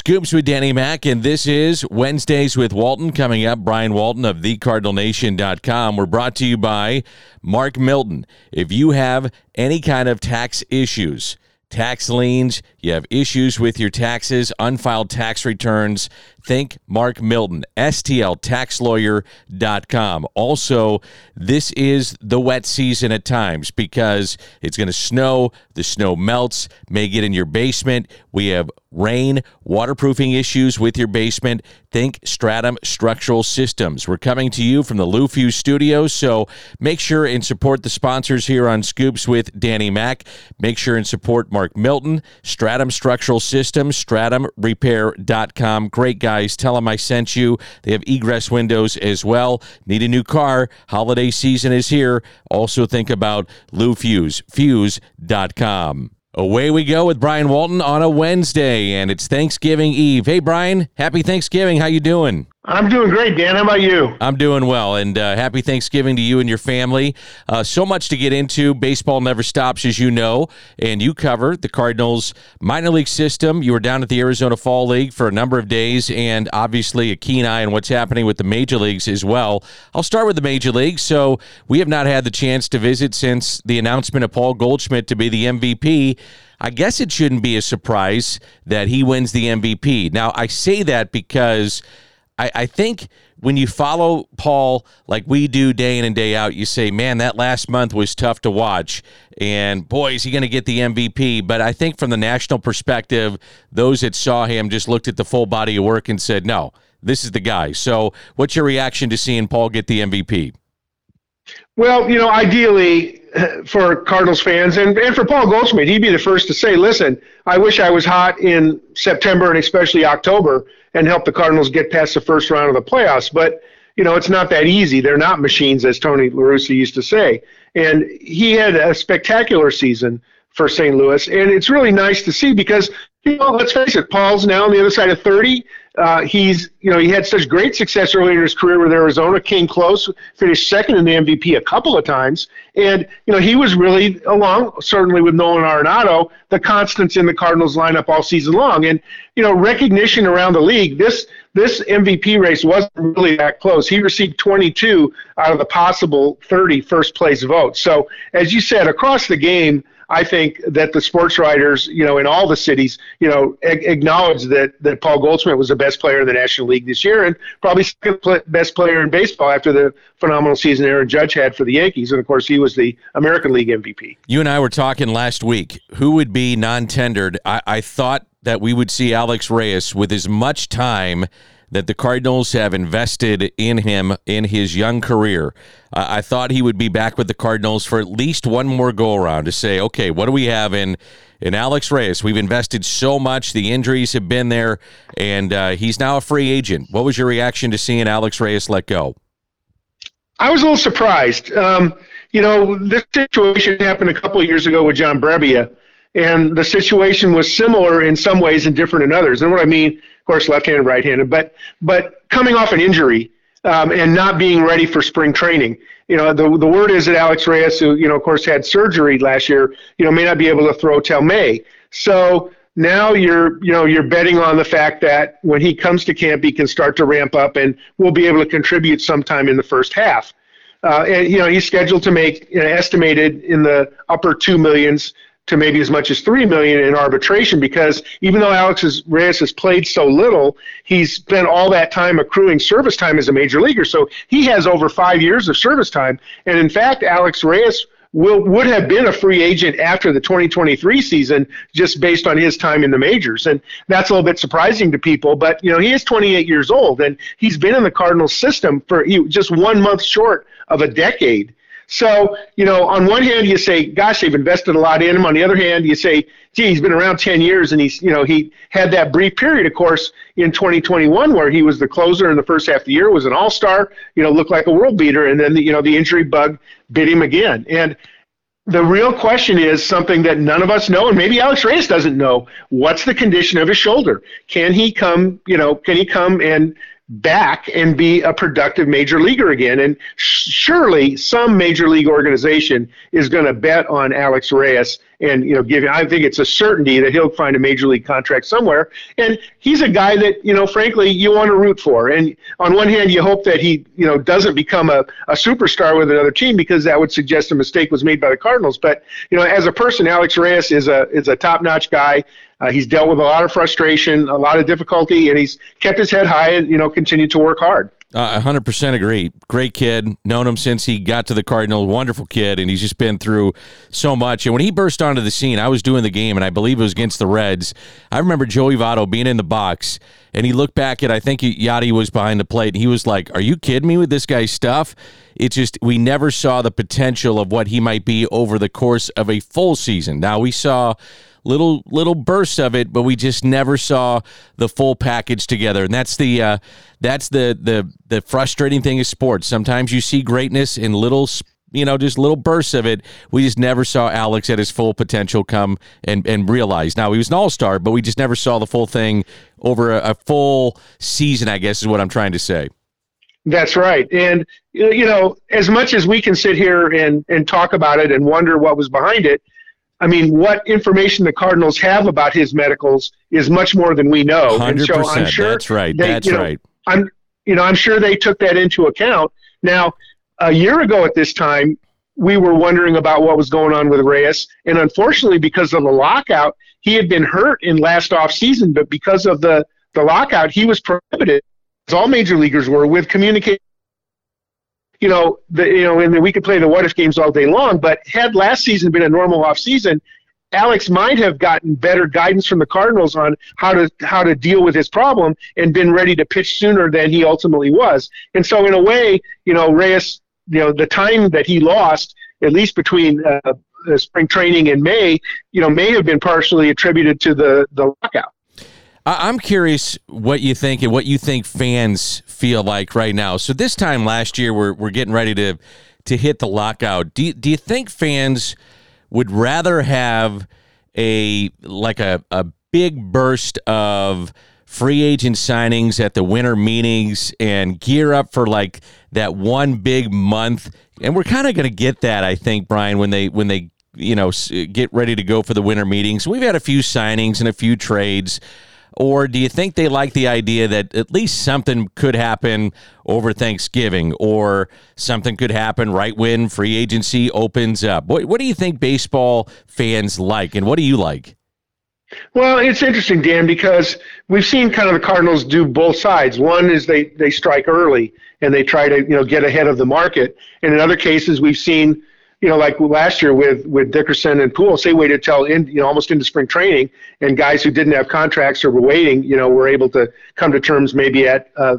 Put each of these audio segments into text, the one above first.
Scoops with Danny Mac, and this is Wednesdays with Walton. Coming up, Brian Walton of thecardinalnation.com. We're brought to you by Mark Milton. If you have any kind of tax issues, tax liens, you have issues with your taxes, unfiled tax returns, think Mark Milton, STLTaxLawyer.com. Also, this is the wet season at times because it's going to snow. The snow melts, may get in your basement. We have rain, waterproofing issues with your basement. Think Stratum Structural Systems. We're coming to you from the Fusz Studios, so make sure and support the sponsors here on Scoops with Danny Mack. Make sure and support Mark Milton, Stratum Structural Systems, StratumRepair.com. Great guys. Tell them I sent you. They have egress windows as well. Need a new car? Holiday season is here. Also think about Lou Fusz, Fusz.com. Away we go with Brian Walton on a Wednesday, and it's Thanksgiving Eve. Hey, Brian, happy Thanksgiving. How you doing? I'm doing great, Dan. How about you? I'm doing well, and uh, happy Thanksgiving to you and your family. Uh, so much to get into. Baseball never stops, as you know, and you cover the Cardinals minor league system. You were down at the Arizona Fall League for a number of days, and obviously a keen eye on what's happening with the major leagues as well. I'll start with the major leagues. So we have not had the chance to visit since the announcement of Paul Goldschmidt to be the MVP. I guess it shouldn't be a surprise that he wins the MVP. Now, I say that because I, I think when you follow Paul like we do day in and day out, you say, man, that last month was tough to watch. And boy, is he going to get the MVP. But I think from the national perspective, those that saw him just looked at the full body of work and said, no, this is the guy. So, what's your reaction to seeing Paul get the MVP? Well, you know, ideally uh, for Cardinals fans and, and for Paul Goldschmidt, he'd be the first to say, listen, I wish I was hot in September and especially October and help the Cardinals get past the first round of the playoffs. But, you know, it's not that easy. They're not machines, as Tony La Russa used to say. And he had a spectacular season for St. Louis. And it's really nice to see because, you know, let's face it, Paul's now on the other side of 30. Uh, he's, you know, he had such great success early in his career with Arizona, came close, finished second in the MVP a couple of times. And, you know, he was really, along, certainly with Nolan Arenado, the constants in the Cardinals lineup all season long. And, you know, recognition around the league, this, this MVP race wasn't really that close. He received 22 out of the possible 30 first place votes. So, as you said, across the game, I think that the sports writers, you know, in all the cities, you know, a- acknowledge that that Paul Goldschmidt was the best player in the National League this year, and probably second pl- best player in baseball after the phenomenal season Aaron Judge had for the Yankees, and of course he was the American League MVP. You and I were talking last week. Who would be non-tendered? I, I thought that we would see Alex Reyes with as much time that the Cardinals have invested in him in his young career. Uh, I thought he would be back with the Cardinals for at least one more go around to say, okay, what do we have in in Alex Reyes? We've invested so much. The injuries have been there, and uh, he's now a free agent. What was your reaction to seeing Alex Reyes let go? I was a little surprised. Um, you know, this situation happened a couple of years ago with John Brebbia, and the situation was similar in some ways and different in others. And what I mean, course, left-handed, right-handed, but but coming off an injury um, and not being ready for spring training. You know, the the word is that Alex Reyes, who you know, of course, had surgery last year, you know, may not be able to throw till May. So now you're you know you're betting on the fact that when he comes to camp, he can start to ramp up and will be able to contribute sometime in the first half. Uh, and you know he's scheduled to make you know, estimated in the upper two millions to maybe as much as three million in arbitration because even though Alex Reyes has played so little, he's spent all that time accruing service time as a major leaguer. So he has over five years of service time. And in fact, Alex Reyes will would have been a free agent after the 2023 season just based on his time in the majors and that's a little bit surprising to people but you know he is 28 years old and he's been in the Cardinals system for just one month short of a decade so, you know, on one hand, you say, gosh, they've invested a lot in him. On the other hand, you say, gee, he's been around 10 years and he's, you know, he had that brief period, of course, in 2021 where he was the closer in the first half of the year, was an all star, you know, looked like a world beater. And then, the, you know, the injury bug bit him again. And, the real question is something that none of us know, and maybe Alex Reyes doesn't know. What's the condition of his shoulder? Can he come, you know, can he come and back and be a productive major leaguer again. And surely some major league organization is going to bet on Alex Reyes and you know give. I think it's a certainty that he'll find a major league contract somewhere. And he's a guy that you know, frankly, you want to root for. And on one hand, you hope that he you know doesn't become a, a superstar with another team because that would suggest a mistake was made by the Cardinals. But you know, as a person, Alex Reyes is a is a top notch guy. Uh, he's dealt with a lot of frustration, a lot of difficulty, and he's kept his head high and you know continued to work hard. Uh, 100% agree. Great kid. Known him since he got to the Cardinals. Wonderful kid, and he's just been through so much. And when he burst onto the scene, I was doing the game, and I believe it was against the Reds. I remember Joey Votto being in the box, and he looked back at, I think Yadi was behind the plate, and he was like, Are you kidding me with this guy's stuff? It's just, we never saw the potential of what he might be over the course of a full season. Now, we saw little little bursts of it, but we just never saw the full package together. And that's the uh, that's the the the frustrating thing of sports. Sometimes you see greatness in little you know, just little bursts of it. We just never saw Alex at his full potential come and, and realize. Now, he was an all star, but we just never saw the full thing over a, a, full season, I guess is what I'm trying to say. That's right. And, you know, as much as we can sit here and, and talk about it and wonder what was behind it, I mean, what information the Cardinals have about his medicals is much more than we know. 100%, and so I'm sure that's right. They, that's you know, right. I'm, you know, I'm sure they took that into account. Now, a year ago at this time, we were wondering about what was going on with Reyes, and unfortunately, because of the lockout, he had been hurt in last off season. But because of the the lockout, he was prohibited, as all major leaguers were, with communication you know, the, you know, and we could play the what if games all day long. But had last season been a normal off season, Alex might have gotten better guidance from the Cardinals on how to how to deal with his problem and been ready to pitch sooner than he ultimately was. And so, in a way, you know, Reyes, you know, the time that he lost, at least between uh, spring training and May, you know, may have been partially attributed to the the lockout. I'm curious what you think and what you think fans feel like right now. So this time last year, we're we're getting ready to to hit the lockout. Do you, do you think fans would rather have a like a, a big burst of free agent signings at the winter meetings and gear up for like that one big month? And we're kind of going to get that, I think, Brian, when they when they you know get ready to go for the winter meetings. We've had a few signings and a few trades. Or do you think they like the idea that at least something could happen over Thanksgiving or something could happen right when free agency opens up? What, what do you think baseball fans like, and what do you like? Well, it's interesting, Dan, because we've seen kind of the Cardinals do both sides. One is they, they strike early and they try to you know get ahead of the market, and in other cases we've seen you know, like last year with with Dickerson and Pujols, they waited till in, you know almost into spring training, and guys who didn't have contracts or were waiting, you know, were able to come to terms maybe at uh,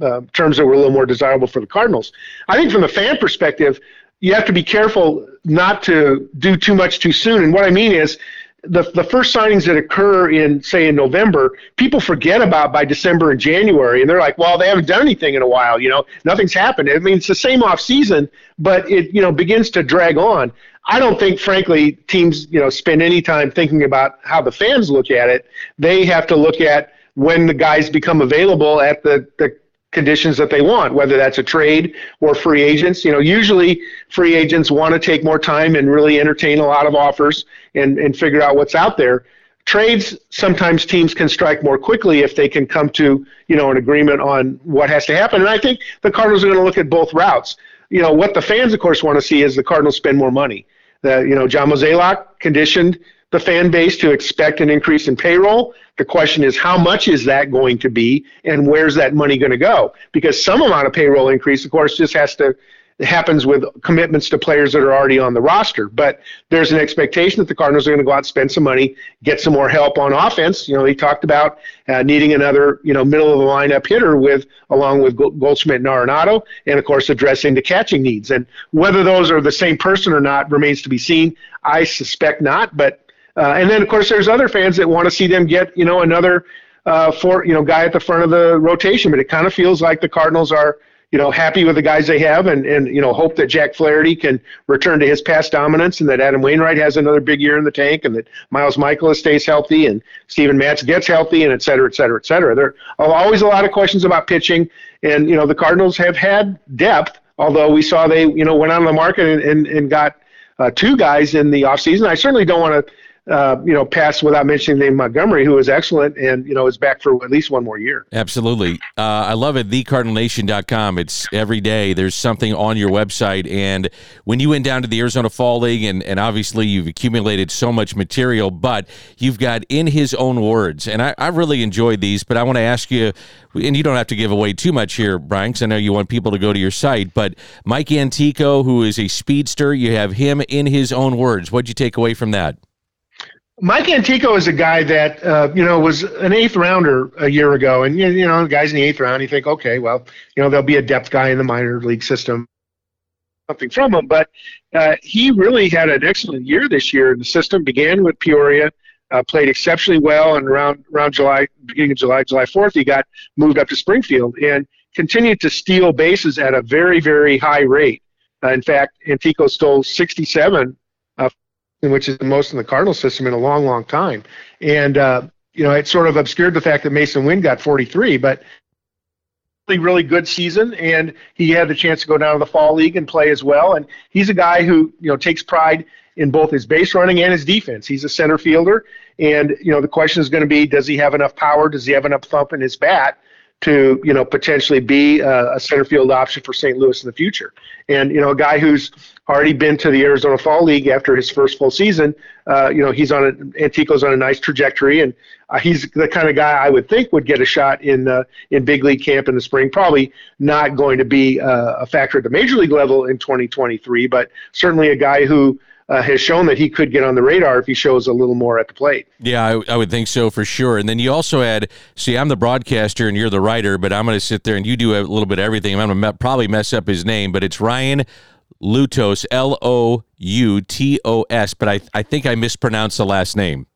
uh, terms that were a little more desirable for the Cardinals. I think from the fan perspective, you have to be careful not to do too much too soon. And what I mean is, the, the first signings that occur in say in November, people forget about by December and January, and they're like, well, they haven't done anything in a while. You know, nothing's happened. I mean, it's the same off season, but it you know begins to drag on. I don't think, frankly, teams you know spend any time thinking about how the fans look at it. They have to look at when the guys become available at the, the conditions that they want, whether that's a trade or free agents. You know, usually free agents want to take more time and really entertain a lot of offers and, and figure out what's out there. Trades, sometimes teams can strike more quickly if they can come to, you know, an agreement on what has to happen. And I think the Cardinals are going to look at both routes. You know, what the fans, of course, want to see is the Cardinals spend more money. The, you know, John Mozeliak conditioned the fan base to expect an increase in payroll. The question is, how much is that going to be, and where's that money going to go? Because some amount of payroll increase, of course, just has to happens with commitments to players that are already on the roster. But there's an expectation that the Cardinals are going to go out and spend some money, get some more help on offense. You know, they talked about uh, needing another, you know, middle of the lineup hitter with, along with Goldschmidt and Arenado, and of course addressing the catching needs. And whether those are the same person or not remains to be seen. I suspect not, but uh, and then, of course, there's other fans that want to see them get, you know, another uh, for you know guy at the front of the rotation. But it kind of feels like the Cardinals are, you know, happy with the guys they have, and and you know hope that Jack Flaherty can return to his past dominance, and that Adam Wainwright has another big year in the tank, and that Miles Mikolas stays healthy, and Steven Matz gets healthy, and et cetera, et cetera, et cetera. There are always a lot of questions about pitching, and you know the Cardinals have had depth, although we saw they you know went on the market and, and, and got uh, two guys in the offseason. I certainly don't want to uh, you know, pass without mentioning the name Montgomery, who is excellent and, you know, is back for at least one more year. Absolutely. Uh, I love it. TheCardinalNation.com. It's every day there's something on your website. And when you went down to the Arizona Fall League, and, and obviously you've accumulated so much material, but you've got in his own words. And I, I really enjoyed these, but I want to ask you, and you don't have to give away too much here, Brian, because I know you want people to go to your site, but Mike Antico, who is a speedster, you have him in his own words. What'd you take away from that? Mike Antico is a guy that uh, you know was an eighth rounder a year ago, and you know, guys in the eighth round, you think, okay, well, you know, there'll be a depth guy in the minor league system, something from him. But uh, he really had an excellent year this year. In the system began with Peoria, uh, played exceptionally well, and around around July, beginning of July, July fourth, he got moved up to Springfield and continued to steal bases at a very, very high rate. Uh, in fact, Antico stole 67 which is the most in the Cardinal system in a long, long time. And, uh, you know, it sort of obscured the fact that Masyn Winn got 43, but really, really good season. And he had the chance to go down to the fall league and play as well. And he's a guy who, you know, takes pride in both his base running and his defense. He's a center fielder. And, you know, the question is going to be, does he have enough power? Does he have enough thump in his bat to you know potentially be a, a, center field option for St. Louis in the future. And you know a guy who's already been to the Arizona Fall League after his first full season. Uh, you know he's on a, Antico's on a nice trajectory, and uh, he's the kind of guy I would think would get a shot in uh, in big league camp in the spring. Probably not going to be uh, a factor at the major league level in 2023, but certainly a guy who uh, has shown that he could get on the radar if he shows a little more at the plate. Yeah, I, I, would think so for sure. And then you also had, see, I'm the broadcaster and you're the writer, but I'm going to sit there and you do a little bit of everything. I'm going to me- probably mess up his name, but it's Ryan Loutos, L O U T O S, but I, I think I mispronounced the last name.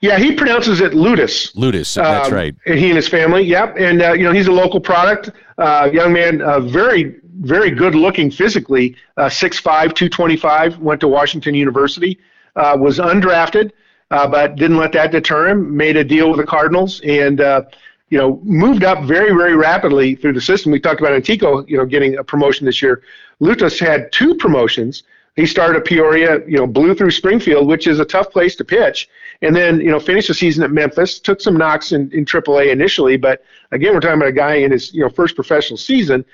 Yeah, he pronounces it Ludus. Ludus, that's um, right. And he and his family, yep. And uh, you know, he's a local product. Uh, young man, uh, very very good looking physically, uh, 6'5", 225, went to Washington University, uh, was undrafted, uh, but didn't let that deter him. Made a deal with the Cardinals and uh, you know moved up very very rapidly through the system. We talked about Antico, you know, getting a promotion this year. Loutos had two promotions. He started at Peoria, you know, blew through Springfield, which is a tough place to pitch, and then you know finished the season at Memphis. Took some knocks in, in AAA initially, but again, we're talking about a guy in his you know first professional season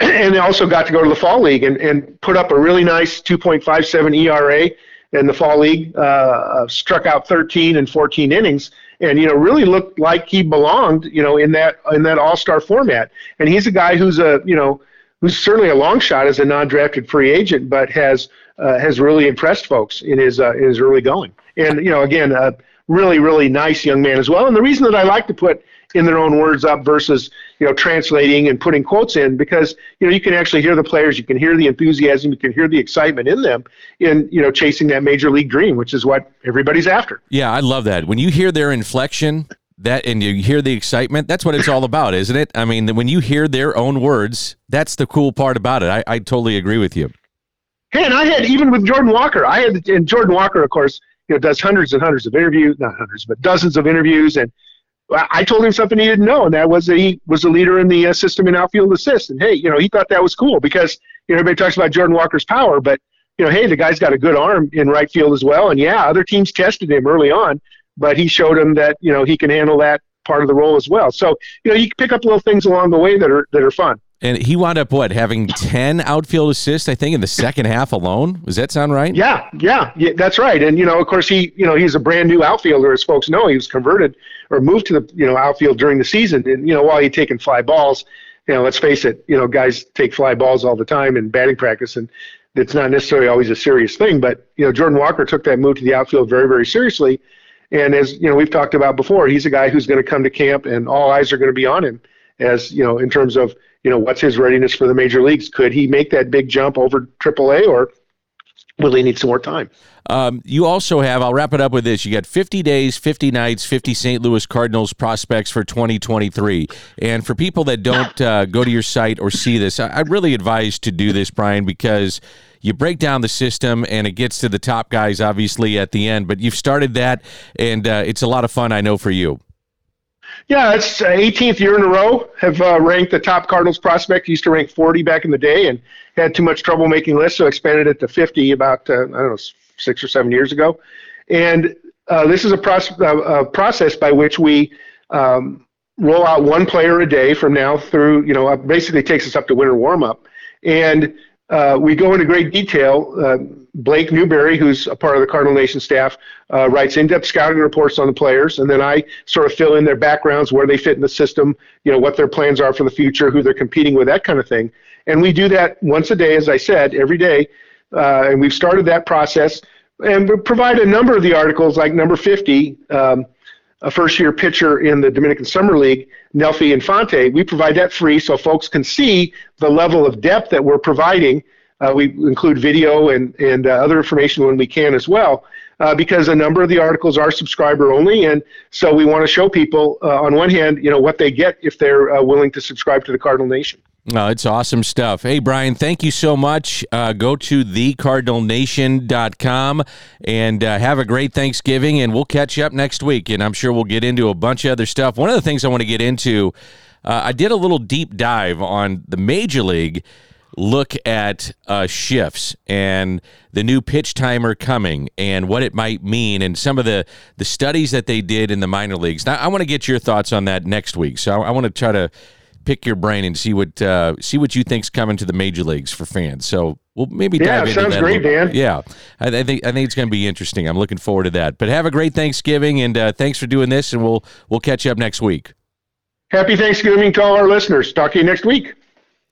and they also got to go to the fall league and, and put up a really nice 2.57 ERA in the fall league. Uh, uh, struck out 13 and 14 innings, and you know really looked like he belonged, you know, in that in that All Star format. And he's a guy who's a you know who's certainly a long shot as a non-drafted free agent, but has uh, has really impressed folks in his uh, in his early going. And you know, again, a really really nice young man as well. And the reason that I like to put in their own words up versus you know translating and putting quotes in because you know you can actually hear the players, you can hear the enthusiasm, you can hear the excitement in them in you know chasing that major league dream, which is what everybody's after. Yeah, I love that. When you hear their inflection, that and you hear the excitement that's what it's all about isn't it i mean when you hear their own words that's the cool part about it i, I totally agree with you hey and i had even with jordan walker i had and jordan walker of course you know does hundreds and hundreds of interviews not hundreds but dozens of interviews and I told him something he didn't know, and that was that he was a leader in the uh, system in outfield assist. And hey, you know, he thought that was cool because you know everybody talks about Jordan Walker's power, but you know, hey, the guy's got a good arm in right field as well. And yeah, other teams tested him early on, but he showed him that you know he can handle that part of the role as well. So you know, you can pick up little things along the way that are that are fun. And he wound up what having ten outfield assists, I think, in the second half alone. Does that sound right? Yeah, yeah, yeah, that's right. And you know, of course, he you know he's a brand new outfielder, as folks know. He was converted or moved to the you know outfield during the season, and you know while he taking fly balls, you know, let's face it, you know, guys take fly balls all the time in batting practice, and it's not necessarily always a serious thing. But you know, Jordan Walker took that move to the outfield very, very seriously. And as you know, we've talked about before, he's a guy who's going to come to camp, and all eyes are going to be on him, as you know, in terms of you know, what's his readiness for the major leagues? Could he make that big jump over AAA, or will he need some more time? Um, you also have, I'll wrap it up with this. You got 50 days, 50 nights, 50 St. Louis Cardinals prospects for 2023. And for people that don't uh, go to your site or see this, I, I really advise to do this, Brian, because you break down the system and it gets to the top guys, obviously, at the end. But you've started that, and uh, it's a lot of fun, I know, for you. Yeah, it's 18th year in a row. Have uh, ranked the top Cardinals prospect. Used to rank 40 back in the day, and had too much trouble making lists, so expanded it to 50 about uh, I don't know six or seven years ago. And uh, this is a, proce- a, process by which we um, roll out one player a day from now through. You know, basically takes us up to winter warm up, and uh, we go into great detail. Uh, Blake Newberry, who's a part of the Cardinal Nation staff, uh, writes in-depth scouting reports on the players, and then I sort of fill in their backgrounds, where they fit in the system, you know, what their plans are for the future, who they're competing with, that kind of thing. And we do that once a day, as I said, every day. Uh, and we've started that process, and we provide a number of the articles, like number 50. Um, a first year pitcher in the Dominican Summer League, Nelfi Infante. We provide that free so folks can see the level of depth that we're providing. Uh, we include video and, and uh, other information when we can as well, uh, because a number of the articles are subscriber only, and so we want to show people, uh, on one hand, you know what they get if they're uh, willing to subscribe to the Cardinal Nation. Oh, it's awesome stuff. Hey, Brian, thank you so much. Uh, go to thecardinalnation.com and uh, have a great Thanksgiving, and we'll catch you up next week. And I'm sure we'll get into a bunch of other stuff. One of the things I want to get into, uh, I did a little deep dive on the Major League look at uh, shifts and the new pitch timer coming and what it might mean and some of the, the studies that they did in the minor leagues. Now, I want to get your thoughts on that next week. So I, I want to try to pick your brain and see what uh, see what you think's coming to the major leagues for fans. So we'll maybe yeah, dive into sounds great, Dan. Yeah, I, I, think I think it's going to be interesting. I'm looking forward to that. But have a great Thanksgiving and uh, thanks for doing this, and we'll we'll catch you up next week. Happy Thanksgiving to all our listeners. Talk to you next week.